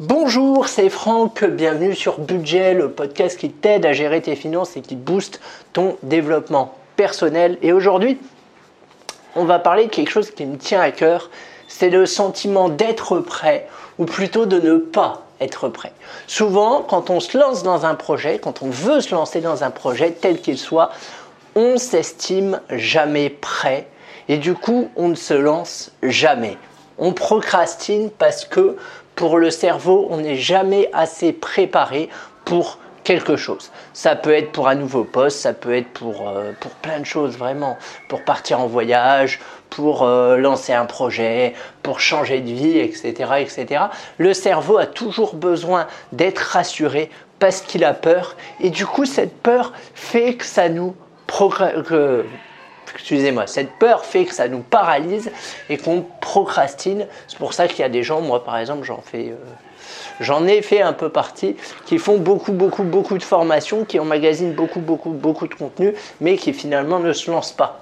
Bonjour, c'est Franck, bienvenue sur Budget, le podcast qui t'aide à gérer tes finances et qui booste ton développement personnel. Et aujourd'hui, on va parler de quelque chose qui me tient à cœur, c'est le sentiment d'être prêt ou plutôt de ne pas être prêt. Souvent, quand on se lance dans un projet, quand on veut se lancer dans un projet tel qu'il soit, on s'estime jamais prêt et du coup, on ne se lance jamais. On procrastine parce que pour le cerveau, on n'est jamais assez préparé pour quelque chose. Ça peut être pour un nouveau poste, ça peut être pour, euh, pour plein de choses vraiment, pour partir en voyage, pour euh, lancer un projet, pour changer de vie, etc., etc. Le cerveau a toujours besoin d'être rassuré parce qu'il a peur et du coup cette peur fait que ça nous que excusez-moi, cette peur fait que ça nous paralyse et qu'on procrastine. C'est pour ça qu'il y a des gens, moi par exemple, euh, j'en ai fait un peu partie, qui font beaucoup, beaucoup, beaucoup de formations, qui emmagasinent beaucoup, beaucoup, beaucoup de contenu, mais qui finalement ne se lancent pas.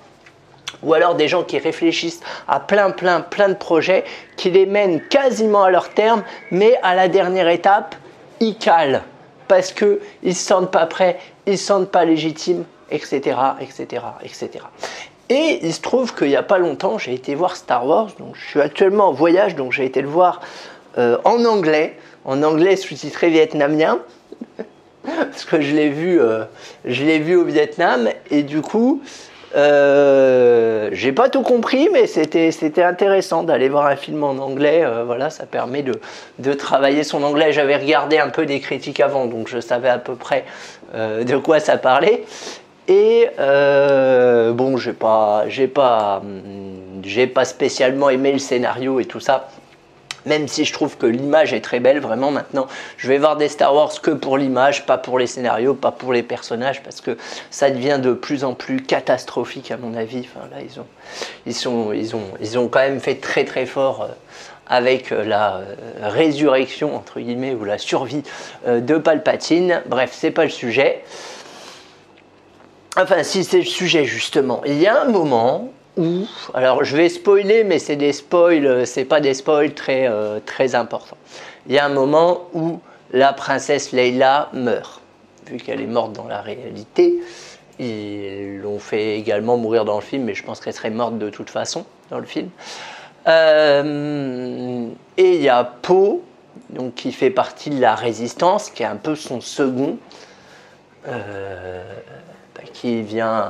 Ou alors des gens qui réfléchissent à plein, plein, plein de projets, qui les mènent quasiment à leur terme, mais à la dernière étape, ils calent parce qu'ils ne se sentent pas prêts, ils ne se sentent pas légitimes, etc., etc., etc. Et il se trouve qu'il n'y a pas longtemps, j'ai été voir Star Wars, donc je suis actuellement en voyage, donc j'ai été le voir euh, en anglais, en anglais sous-titré vietnamien, parce que je l'ai vu, euh, je l'ai vu au Vietnam, et du coup, euh, j'ai pas tout compris, mais c'était, intéressant d'aller voir un film en anglais. Voilà, ça permet de, travailler son anglais. J'avais regardé un peu des critiques avant, donc je savais à peu près de quoi ça parlait. Et euh, bon, j'ai pas, j'ai pas, j'ai pas spécialement aimé le scénario et tout ça. Même si je trouve que l'image est très belle, vraiment maintenant, je vais voir des Star Wars que pour l'image, pas pour les scénarios, pas pour les personnages, parce que ça devient de plus en plus catastrophique à mon avis. Ils ont, ils ils ont, ils ont quand même fait très très fort euh, avec euh, la résurrection entre guillemets ou la survie de Palpatine. Bref, c'est pas le sujet. Enfin, si c'est le sujet justement, il y a un moment où, alors je vais spoiler, mais c'est des spoils, c'est pas des spoils très, euh, très importants. Il y a un moment où la princesse Leila meurt, vu qu'elle est morte dans la réalité. Ils l'ont fait également mourir dans le film, mais je pense qu'elle serait morte de toute façon dans le film. Euh, et il y a Poe, qui fait partie de la résistance, qui est un peu son second. Euh, qui vient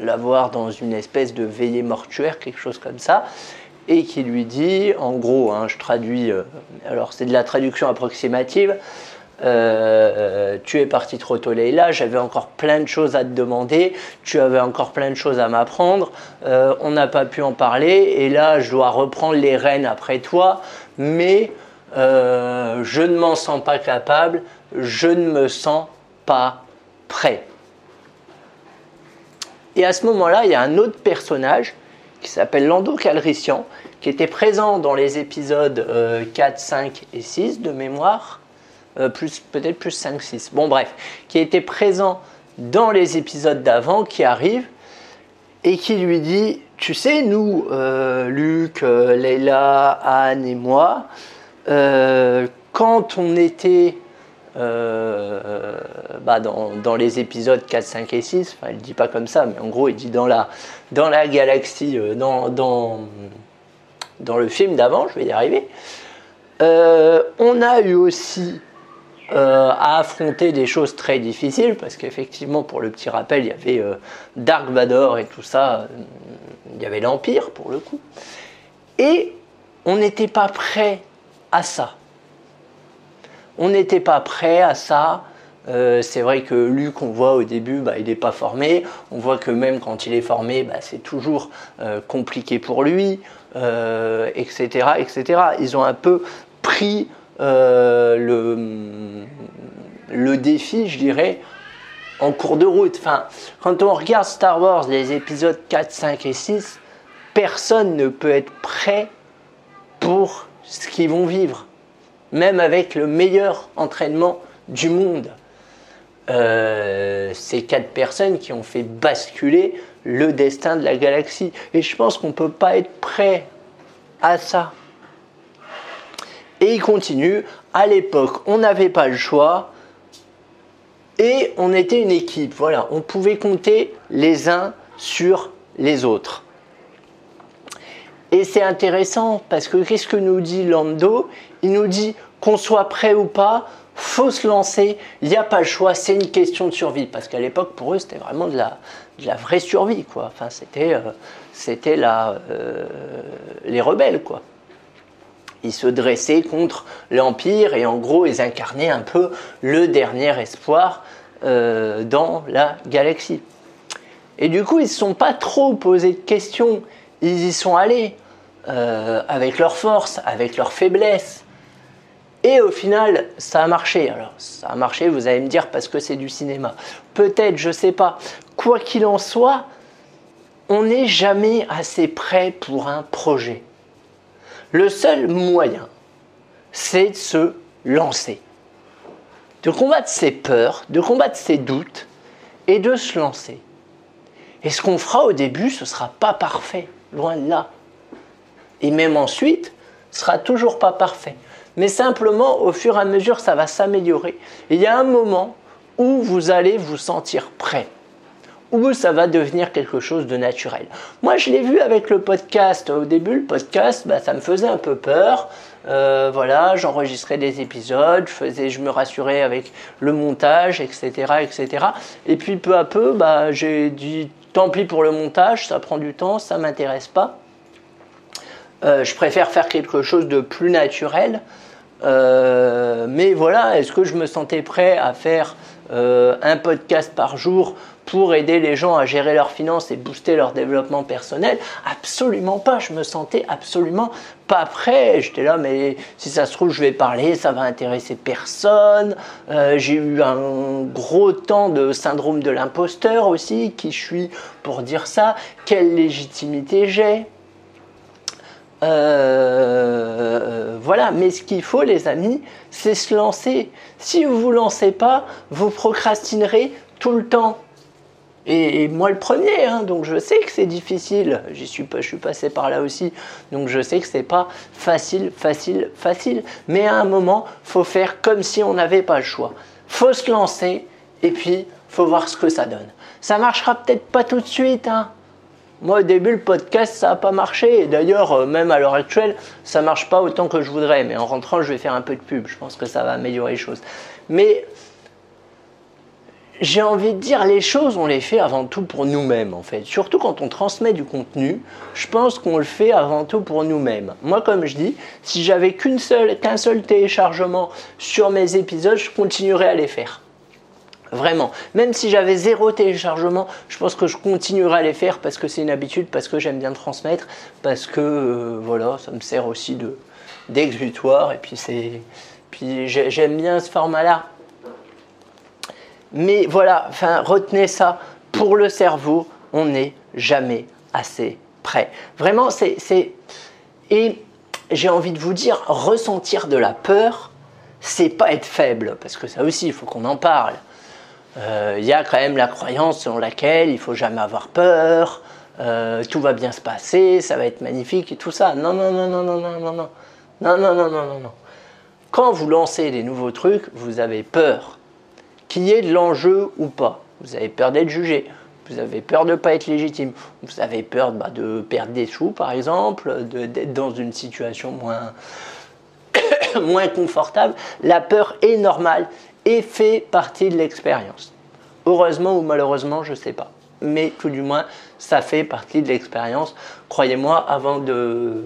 la voir dans une espèce de veillée mortuaire, quelque chose comme ça, et qui lui dit, en gros, hein, je traduis, euh, alors c'est de la traduction approximative, euh, tu es parti trop tôt Leïla, j'avais encore plein de choses à te demander, tu avais encore plein de choses à m'apprendre, euh, on n'a pas pu en parler, et là je dois reprendre les rênes après toi, mais je ne m'en sens pas capable, je ne me sens pas prêt. Et à ce moment-là, il y a un autre personnage qui s'appelle Lando Calrissian, qui était présent dans les épisodes 4, euh, 5 et 6 de mémoire, euh, plus peut-être plus 5, 6. Bon bref, qui était présent dans les épisodes d'avant, qui arrive et qui lui dit, tu sais, nous, euh, Luc, Leila, Anne et moi, quand on était euh, bah dans, dans, les épisodes 4, 5 et 6, enfin, il dit pas comme ça, mais en gros, il dit dans la, dans la galaxie, euh, dans, dans, dans, le film d'avant, je vais y arriver, euh, on a eu aussi à affronter des choses très difficiles, parce qu'effectivement, pour le petit rappel, il y avait Dark Vador et tout ça, il y avait l'Empire pour le coup, et on n'était pas prêt à ça on n'était pas prêt à ça. Euh, c'est vrai que Luc, on voit au début, bah, il n'est pas formé. On voit que même quand il est formé, bah, c'est toujours euh, compliqué pour lui, etc., euh, etc. Ils ont un peu pris le, défi, je dirais, en cours de route. Quand on regarde Star Wars, les épisodes 4, 5 et 6, personne ne peut être prêt pour ce qu'ils vont vivre même avec le meilleur entraînement du monde. Euh, ces quatre personnes qui ont fait basculer le destin de la galaxie. Et je pense qu'on ne peut pas être prêt à ça. Et il continue, à l'époque, on n'avait pas le choix et on était une équipe. Voilà, on pouvait compter les uns sur les autres. Et c'est intéressant parce que qu'est-ce que nous dit Lando? Il nous dit qu'on soit prêt ou pas, faut se lancer, il n'y a pas le choix, c'est une question de survie. Parce qu'à l'époque, pour eux, c'était vraiment de la, vraie survie. Enfin, c'était, euh, euh, les rebelles. Ils se dressaient contre l'Empire et en gros, ils incarnaient un peu le dernier espoir euh, dans la galaxie. Et du coup, ils ne se sont pas trop posés de questions ils y sont allés euh, avec leur force, avec leur faiblesse. Et au final, ça a marché. Alors, ça a marché, vous allez me dire, parce que c'est du cinéma. Peut-être, je ne sais pas. Quoi qu'il en soit, on n'est jamais assez prêt pour un projet. Le seul moyen, c'est de se lancer. De combattre ses peurs, de combattre ses doutes et de se lancer. Et ce qu'on fera au début, ce ne sera pas parfait loin de là. Et même ensuite, sera toujours pas parfait. Mais simplement, au fur et à mesure, ça va s'améliorer. Il y a un moment où vous allez vous sentir prêt, où ça va devenir quelque chose de naturel. Moi, je l'ai vu avec le podcast. Au début, le podcast, bah, ça me faisait un peu peur. Euh, voilà, j'enregistrais des épisodes, je, faisais, je me rassurais avec le montage, etc., etc. Et puis peu à peu, bah, j'ai dit Pour le montage, ça prend du temps, ça m'intéresse pas. Euh, je préfère faire quelque chose de plus naturel. Euh, mais voilà, est-ce que je me sentais prêt à faire euh, un podcast par jour pour aider les gens à gérer leurs finances et booster leur développement personnel Absolument pas, je me sentais absolument pas prêt. J'étais là, mais si ça se trouve, je vais parler, ça va intéresser personne. Euh, j'ai eu un gros temps de syndrome de l'imposteur aussi, qui je suis pour dire ça, quelle légitimité j'ai? Euh, voilà, mais ce qu'il faut, les amis, c'est se lancer. Si vous ne vous lancez pas, vous procrastinerez tout le temps. Et, moi le premier, hein, donc je sais que c'est difficile. J'y suis je suis passé par là aussi, donc je sais que c'est pas facile, facile, facile. Mais à un moment, faut faire comme si on n'avait pas le choix. Faut se lancer et puis faut voir ce que ça donne. Ça marchera peut-être pas tout de suite, hein. Moi, au début, le podcast, ça n'a pas marché. Et d'ailleurs, euh, même à l'heure actuelle, ça marche pas autant que je voudrais. Mais en rentrant, je vais faire un peu de pub. Je pense que ça va améliorer les choses. Mais j'ai envie de dire, les choses, on les fait avant tout pour nous-mêmes, en fait. Surtout quand on transmet du contenu, je pense qu'on le fait avant tout pour nous-mêmes. Moi, comme je dis, si j'avais qu'un seul téléchargement sur mes épisodes, je continuerais à les faire. Vraiment. Même si j'avais zéro téléchargement, je pense que je continuerai à les faire parce que c'est une habitude, parce que j'aime bien transmettre, parce que euh, voilà, ça me sert aussi de d'exutoire et puis c'est puis j'aime bien ce format-là mais voilà, retenez ça. Pour le cerveau, on n'est jamais assez prêt. Vraiment, c'est. Et j'ai envie de vous dire, ressentir de la peur, c'est pas être faible, parce que ça aussi, il faut qu'on en parle. Euh, il y a quand même la croyance selon laquelle il faut jamais avoir peur, euh, tout va bien se passer, ça va être magnifique et tout ça. Non, non, non, non, non, non, non, non, non, non, non, non, non, non. Quand vous lancez des nouveaux trucs, vous avez peur qu'il y ait de l'enjeu ou pas. Vous avez peur d'être jugé, vous avez peur de ne pas être légitime, vous avez peur bah, de perdre des sous par exemple, d'être dans une situation moins, confortable. La peur est normale et fait partie de l'expérience. Heureusement ou malheureusement, je ne sais pas. Mais tout du moins, ça fait partie de l'expérience. Croyez-moi, avant de...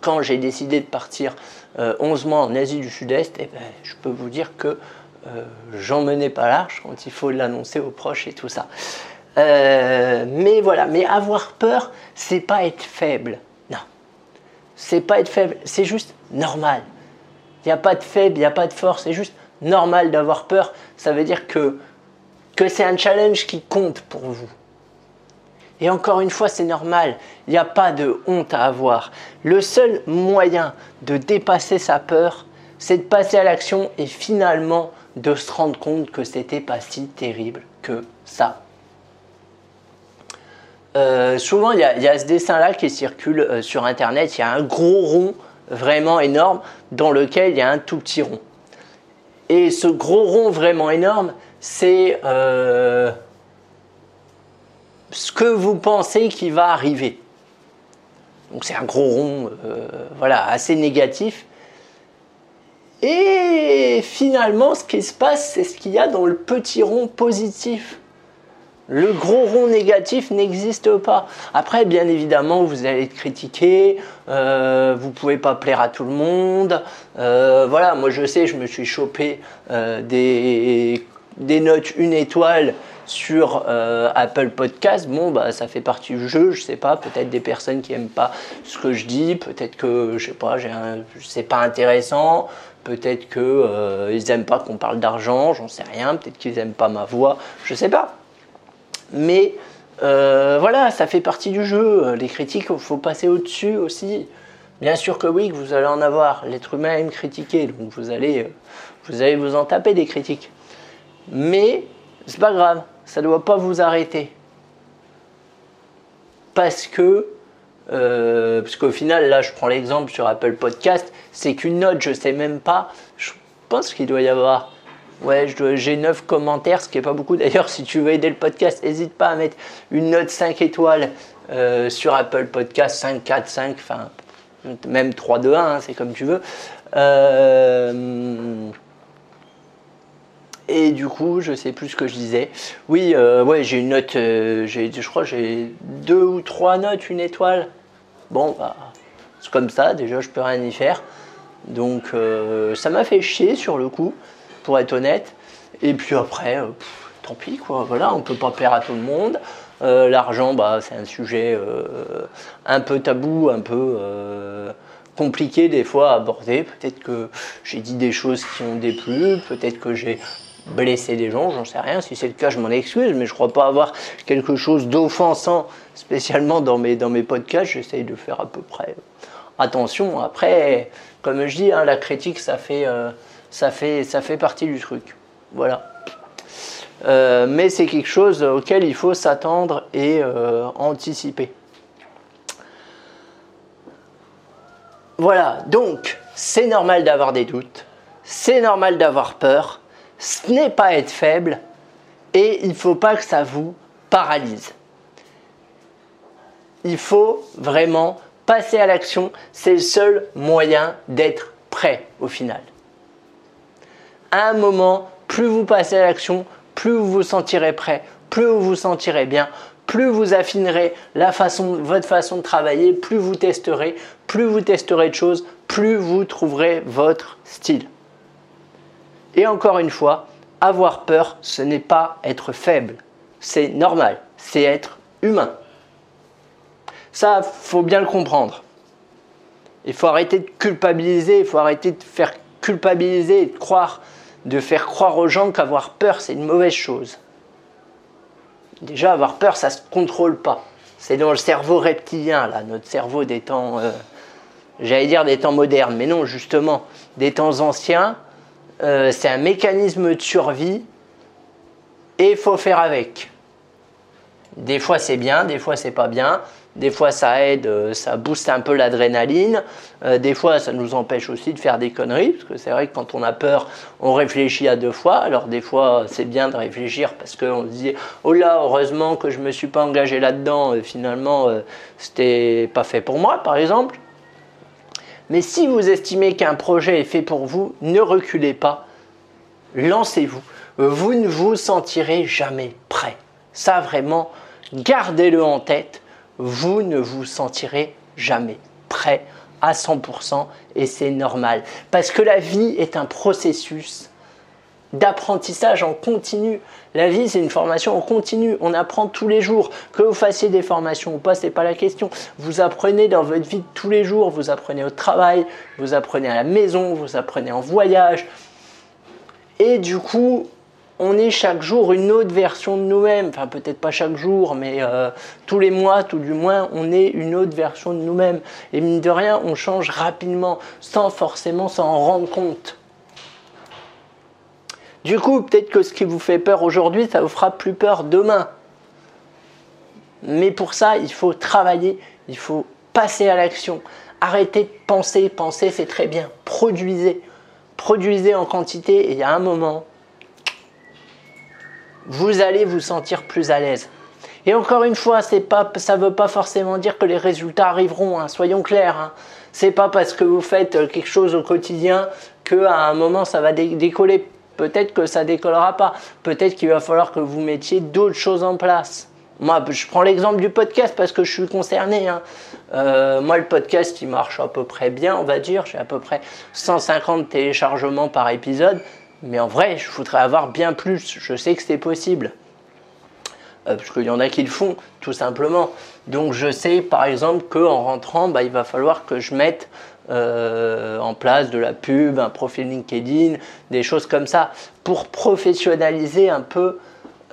Quand j'ai décidé de partir 11 euh, mois en Asie du Sud-Est, eh ben, je peux vous dire que euh, j'en menais pas large quand il faut l'annoncer aux proches et tout ça. Euh, mais voilà, mais avoir peur, c'est pas être faible. Non, c'est pas être faible, c'est juste normal. Il n'y a pas de faible, il n'y a pas de force, c'est juste normal d'avoir peur. Ça veut dire que, que c'est un challenge qui compte pour vous. Et encore une fois, c'est normal, il n'y a pas de honte à avoir. Le seul moyen de dépasser sa peur, c'est de passer à l'action et finalement de se rendre compte que c'était pas si terrible que ça. Euh, souvent, il y, a ce dessin-là qui circule euh, sur Internet. Il y a un gros rond vraiment énorme dans lequel il y a un tout petit rond. Et ce gros rond vraiment énorme, c'est euh, ce que vous pensez qui va arriver. Donc c'est un gros rond, voilà, assez négatif. Et finalement, ce qui se passe, c'est ce qu'il y a dans le petit rond positif. Le gros rond négatif n'existe pas. Après, bien évidemment, vous allez être critiqué, euh, vous pouvez pas plaire à tout le monde. Euh, voilà, moi je sais, je me suis chopé euh, des, notes une étoile sur euh, Apple Podcast, bon, bah, ça fait partie du jeu. Je sais pas, peut-être des personnes qui aiment pas ce que je dis, peut-être que, je sais pas, c'est pas intéressant, peut-être que euh, ils aiment pas qu'on parle d'argent, j'en sais rien, peut-être qu'ils aiment pas ma voix, je sais pas. Mais euh, voilà, ça fait partie du jeu. Les critiques, il faut passer au-dessus aussi. Bien sûr que oui, que vous allez en avoir. L'être humain aime critiquer, donc vous allez, euh, vous allez vous en taper des critiques. Mais c'est pas grave, ça ne doit pas vous arrêter. Parce que, euh, parce qu'au final, là, je prends l'exemple sur Apple Podcast, c'est qu'une note, je sais même pas. Je pense qu'il doit y avoir Ouais, j'ai 9 commentaires, ce qui n'est pas beaucoup. D'ailleurs, si tu veux aider le podcast, n'hésite pas à mettre une note 5 étoiles euh, sur Apple Podcast, 5, 4, 5, enfin, même 3, 2, 1, c'est comme tu veux. Euh, et du coup, je sais plus ce que je disais. Oui, euh, ouais, j'ai une note, je crois j'ai deux ou trois notes, une étoile. Bon, bah, c'est comme ça, déjà, je peux rien y faire. Donc, ça m'a fait chier sur le coup pour être honnête. Et puis après, euh, tant pis, quoi. Voilà, on peut pas plaire à tout le monde. Euh, l'argent, bah, c'est un sujet euh, un peu tabou, un peu compliqué des fois à aborder. Peut-être que j'ai dit des choses qui ont déplu, peut-être que j'ai blessé des gens, j'en sais rien. Si c'est le cas, je m'en excuse, mais je crois pas avoir quelque chose d'offensant spécialement dans mes, dans mes podcasts. J'essaye de faire à peu près attention. Après, comme je dis, hein, la critique, ça fait ça fait, ça fait partie du truc. Voilà. Euh, mais c'est quelque chose auquel il faut s'attendre et euh, anticiper. Voilà, donc c'est normal d'avoir des doutes, c'est normal d'avoir peur, ce n'est pas être faible et il ne faut pas que ça vous paralyse. Il faut vraiment passer à l'action, c'est le seul moyen d'être prêt au final à un moment, plus vous passez à l'action, plus vous vous sentirez prêt, plus vous vous sentirez bien, plus vous affinerez votre façon de travailler, plus vous testerez, plus vous testerez de choses, plus vous trouverez votre style. Et encore une fois, avoir peur, ce n'est pas être faible. C'est normal, c'est être humain. Ça, faut bien le comprendre. Il faut arrêter de culpabiliser, il faut arrêter de faire culpabiliser de croire de faire croire aux gens qu'avoir peur, c'est une mauvaise chose. Déjà, avoir peur, ça ne se contrôle pas. C'est dans le cerveau reptilien, là, notre cerveau des temps, euh, j'allais dire des temps modernes, mais non, justement, des temps anciens. Euh, c'est un mécanisme de survie et il faut faire avec. Des fois c'est bien, des fois c'est pas bien. Des fois, ça aide, euh, ça booste un peu l'adrénaline. Euh, des fois, ça nous empêche aussi de faire des conneries, parce que c'est vrai que quand on a peur, on réfléchit à deux fois. Alors, des fois, c'est bien de réfléchir parce qu'on se dit Oh là, heureusement que je me suis pas engagé là-dedans. Finalement, euh, c'était pas fait pour moi, par exemple. Mais si vous estimez qu'un projet est fait pour vous, ne reculez pas, lancez-vous. Vous ne vous sentirez jamais prêt. Ça, vraiment, gardez-le en tête vous ne vous sentirez jamais prêt à 100% et c'est normal. Parce que la vie est un processus d'apprentissage en continu. La vie, c'est une formation en continu. On apprend tous les jours. Que vous fassiez des formations ou pas, c'est pas la question. Vous apprenez dans votre vie tous les jours. Vous apprenez au travail, vous apprenez à la maison, vous apprenez en voyage. Et du coup, on est chaque jour une autre version de nous-mêmes. Enfin, peut-être pas chaque jour, mais euh, tous les mois, tout du moins, on est une autre version de nous-mêmes. Et mine de rien, on change rapidement, sans forcément s'en rendre compte. Du coup, peut-être que ce qui vous fait peur aujourd'hui, ça vous fera plus peur demain. Mais pour ça, il faut travailler, il faut passer à l'action. Arrêtez de penser, penser c'est très bien. Produisez, produisez en quantité et a un moment, vous allez vous sentir plus à l'aise. Et encore une fois, pas, ça ne veut pas forcément dire que les résultats arriveront, hein, soyons clairs. Hein. C'est pas parce que vous faites quelque chose au quotidien qu'à un moment ça va décoller. Peut-être que ça décollera pas. Peut-être qu'il va falloir que vous mettiez d'autres choses en place. Moi, je prends l'exemple du podcast parce que je suis concerné. Hein. Euh, moi, le podcast, il marche à peu près bien, on va dire. J'ai à peu près 150 téléchargements par épisode. Mais en vrai, je voudrais avoir bien plus. Je sais que c'est possible. Euh, parce qu'il y en a qui le font, tout simplement. Donc je sais par exemple qu'en rentrant, bah, il va falloir que je mette euh, en place de la pub, un profil LinkedIn, des choses comme ça, pour professionnaliser un peu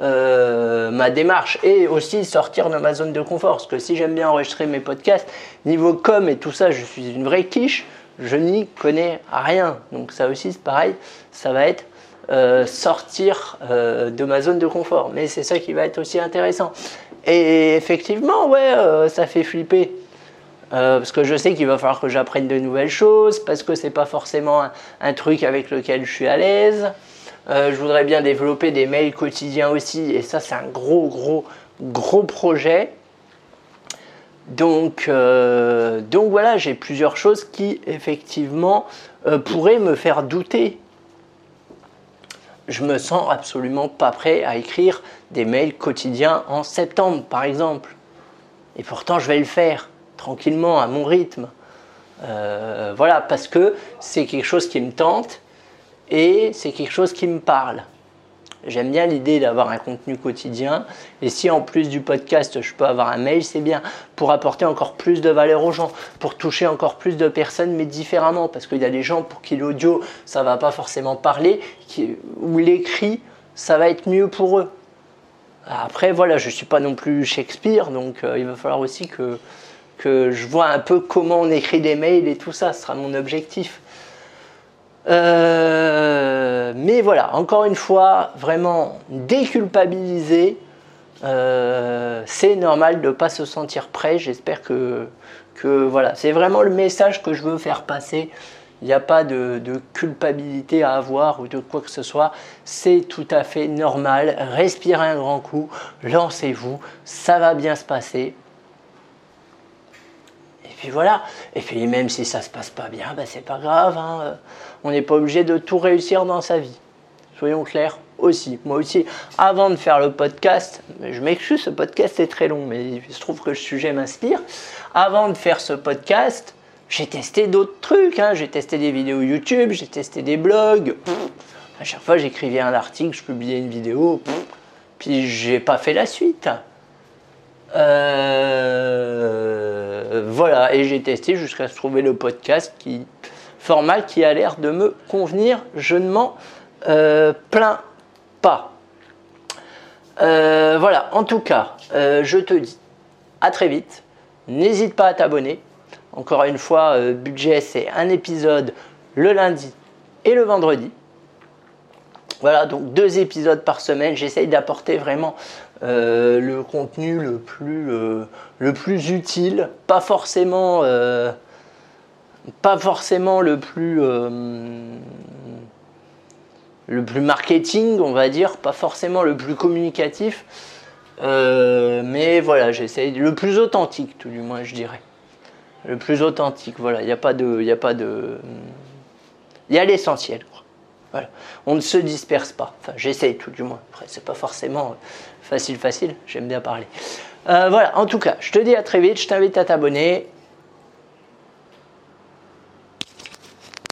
euh, ma démarche et aussi sortir de ma zone de confort. Parce que si j'aime bien enregistrer mes podcasts, niveau com et tout ça, je suis une vraie quiche, je n'y connais rien. Donc ça aussi c'est pareil, ça va être euh, sortir de ma zone de confort. Mais c'est ça qui va être aussi intéressant. Et effectivement, ouais, ça fait flipper. Parce que je sais qu'il va falloir que j'apprenne de nouvelles choses, parce que c'est pas forcément un, truc avec lequel je suis à l'aise. je voudrais bien développer des mails quotidiens aussi, et ça c'est un gros, gros, gros projet. Donc, donc voilà, j'ai plusieurs choses qui effectivement pourraient me faire douter je me sens absolument pas prêt à écrire des mails quotidiens en septembre, par exemple. Et pourtant, je vais le faire tranquillement, à mon rythme. Euh, voilà, parce que c'est quelque chose qui me tente et c'est quelque chose qui me parle. J'aime bien l'idée d'avoir un contenu quotidien. Et si en plus du podcast, je peux avoir un mail, c'est bien pour apporter encore plus de valeur aux gens, pour toucher encore plus de personnes, mais différemment. Parce qu'il y a des gens pour qui l'audio, ça va pas forcément parler, ou l'écrit, ça va être mieux pour eux. Après, voilà, je ne suis pas non plus Shakespeare, donc euh, il va falloir aussi que, que je vois un peu comment on écrit des mails et tout ça, ce sera mon objectif. Euh, mais voilà, encore une fois, vraiment déculpabiliser, euh, c'est normal de ne pas se sentir prêt. J'espère que, voilà, c'est vraiment le message que je veux faire passer. Il n'y a pas de, culpabilité à avoir ou de quoi que ce soit. C'est tout à fait normal. Respirez un grand coup, lancez-vous, ça va bien se passer voilà. Et puis même si ça se passe pas bien, ben c'est pas grave. Hein. On n'est pas obligé de tout réussir dans sa vie. Soyons clairs aussi. Moi aussi, avant de faire le podcast, je m'excuse, ce podcast est très long, mais il se trouve que le sujet m'inspire. Avant de faire ce podcast, j'ai testé d'autres trucs. Hein. J'ai testé des vidéos YouTube, j'ai testé des blogs. à chaque fois, j'écrivais un article, je publiais une vidéo. puis j'ai pas fait la suite. Euh, voilà, et j'ai testé jusqu'à trouver le podcast qui format qui a l'air de me convenir. Je ne m'en euh, plains pas. Euh, voilà, en tout cas, je te dis à très vite. N'hésite pas à t'abonner. Encore une fois, budget, c'est un épisode le lundi et le vendredi. Voilà, donc deux épisodes par semaine. J'essaye d'apporter vraiment euh, le contenu le plus, euh, le plus utile, pas forcément, euh, pas forcément le plus, le plus marketing, on va dire, pas forcément le plus communicatif, mais voilà, j'essaye le plus authentique, tout du moins, je dirais. Le plus authentique, voilà, il n'y a pas de. Il y a pas de. Il y a l'essentiel. On ne se disperse pas. Enfin, j'essaye tout du moins. Après, c'est pas forcément facile, facile. J'aime bien parler. Euh, voilà, en tout cas, je te dis à très vite. Je t'invite à t'abonner.